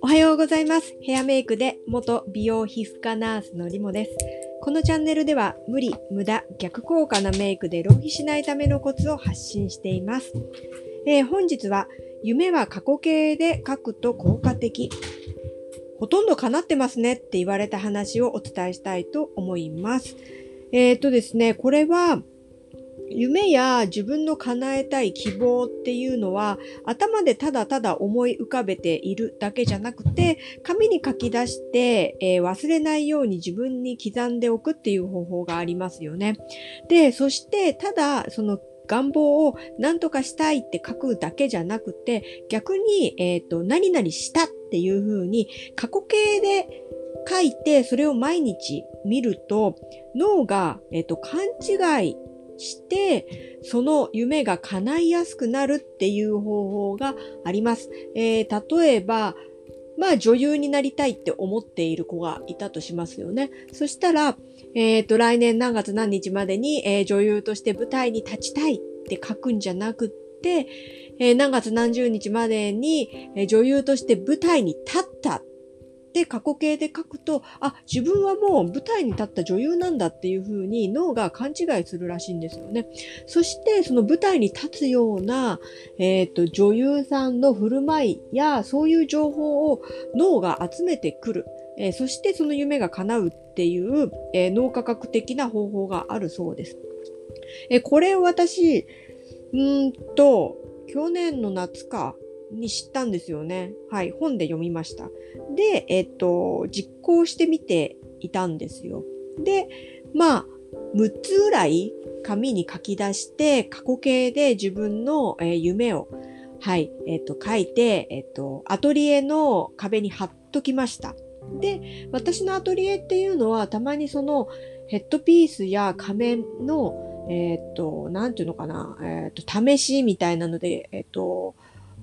おはようございます。ヘアメイクで元美容皮膚科ナースのリモです。このチャンネルでは無理、無駄、逆効果なメイクで浪費しないためのコツを発信しています。えー本日は夢は過去形で書くと効果的。ほとんど叶ってますねって言われた話をお伝えしたいと思います。えっ、とですね、これは夢や自分の叶えたい希望っていうのは頭でただただ思い浮かべているだけじゃなくて紙に書き出して、えー忘れないように自分に刻んでおくっていう方法がありますよね。で、そしてただその願望を何とかしたいって書くだけじゃなくて逆に、えっ、と、何々したっていう風に過去形で書いてそれを毎日見ると脳が、えっ、と、勘違いして、その夢が叶いやすくなるっていう方法があります。えー例えば、まあ女優になりたいって思っている子がいたとしますよね。そしたら、えっ、と、来年何月何日までに、えー女優として舞台に立ちたいって書くんじゃなくって、えー何月何十日までに、え女優として舞台に立ったって過去形で書くと、あ、自分はもう舞台に立った女優なんだっていう風に脳が勘違いするらしいんですよね。そして、その舞台に立つような、えっ、と、女優さんの振る舞いや、そういう情報を脳が集めてくる。えーそしてその夢が叶うっていう、えー脳科学的な方法があるそうです。えーこれを私、うんと、去年の夏かに知ったんですよね。はい、本で読みました。で、えっと、実行してみていたんですよ。で、まあ、6つぐらい紙に書き出して、過去形で自分の、えー夢を、はい、えっと、書いて、えっと、アトリエの壁に貼っときました。で、私のアトリエっていうのは、たまにその、ヘッドピースや仮面の、えっと、なんていうのかな、えっと、試しみたいなので、えっと、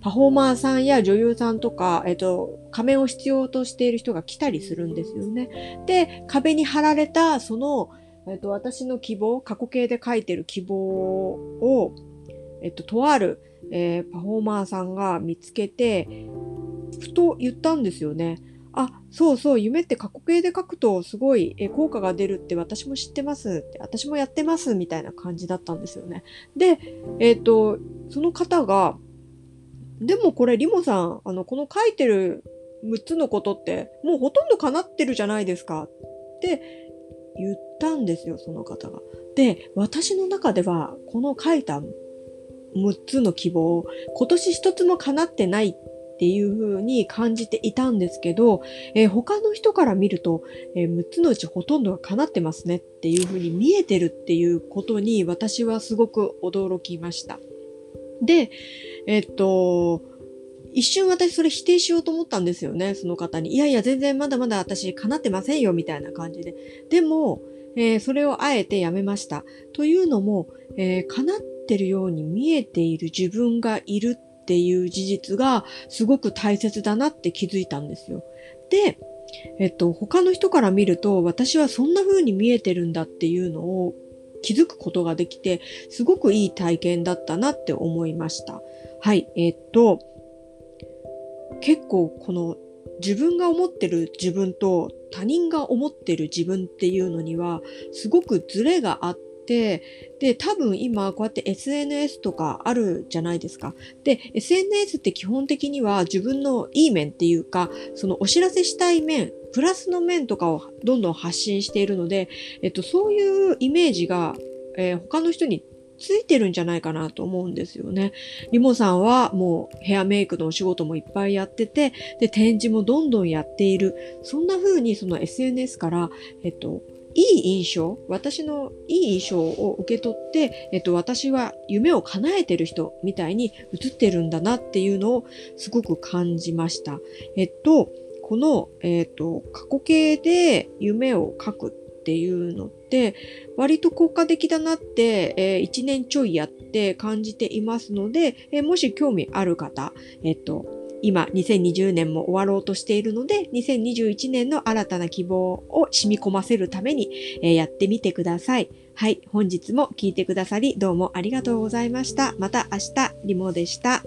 パフォーマーさんや女優さんとか、えっと、仮面を必要としている人が来たりするんですよね。で、壁に貼られた、その、えっと、私の希望、過去形で書いてる希望を、えっと、とある、えーパフォーマーさんが見つけて、ふと言ったんですよね。あ、そうそう、夢って過去形で書くとすごいえ効果が出るって私も知ってますって、私もやってますみたいな感じだったんですよね。で、えっ、と、その方が、でもこれリモさん、あの、この書いてる6つのことって、もうほとんど叶ってるじゃないですかって言ったんですよ、その方が。で、私の中では、この書いた6つの希望、今年一つも叶ってないっていう風に感じていたんですけど、えー他の人から見ると、えー6つのうちほとんどが叶ってますねっていう風に見えてるっていうことに私はすごく驚きました。で、えっと、一瞬私それ否定しようと思ったんですよね、その方に。いやいや、全然まだまだ私叶ってませんよ、みたいな感じで。でも、えーそれをあえてやめました。というのも、えー叶ってるように見えている自分がいるっていう事実がすごく大切だなって気づいたんですよ。で、えっと、他の人から見ると、私はそんな風に見えてるんだっていうのを気づくことができて、すごくいい体験だったなって思いました。はい、えっと、結構この自分が思ってる自分と他人が思ってる自分っていうのにはすごくズレがあって、で、多分今こうやって SNS とかあるじゃないですか。で、SNS って基本的には自分のいい面っていうか、そのお知らせしたい面、プラスの面とかをどんどん発信しているので、えっと、そういうイメージが、えー他の人についてるんじゃないかなと思うんですよね。リモさんはもうヘアメイクのお仕事もいっぱいやってて、で、展示もどんどんやっている。そんな風にその SNS から、えっと、いい印象、私のいい印象を受け取って、えっと、私は夢を叶えてる人みたいに映ってるんだなっていうのをすごく感じました。えっと、この、えっと、過去形で夢を書くっていうのって、割と効果的だなって、えー1年ちょいやって感じていますので、えーもし興味ある方、えっと、今2020年も終わろうとしているので、2021年の新たな希望を染み込ませるために、え、やってみてください。はい。本日も聞いてくださりどうもありがとうございました。また明日、リモでした。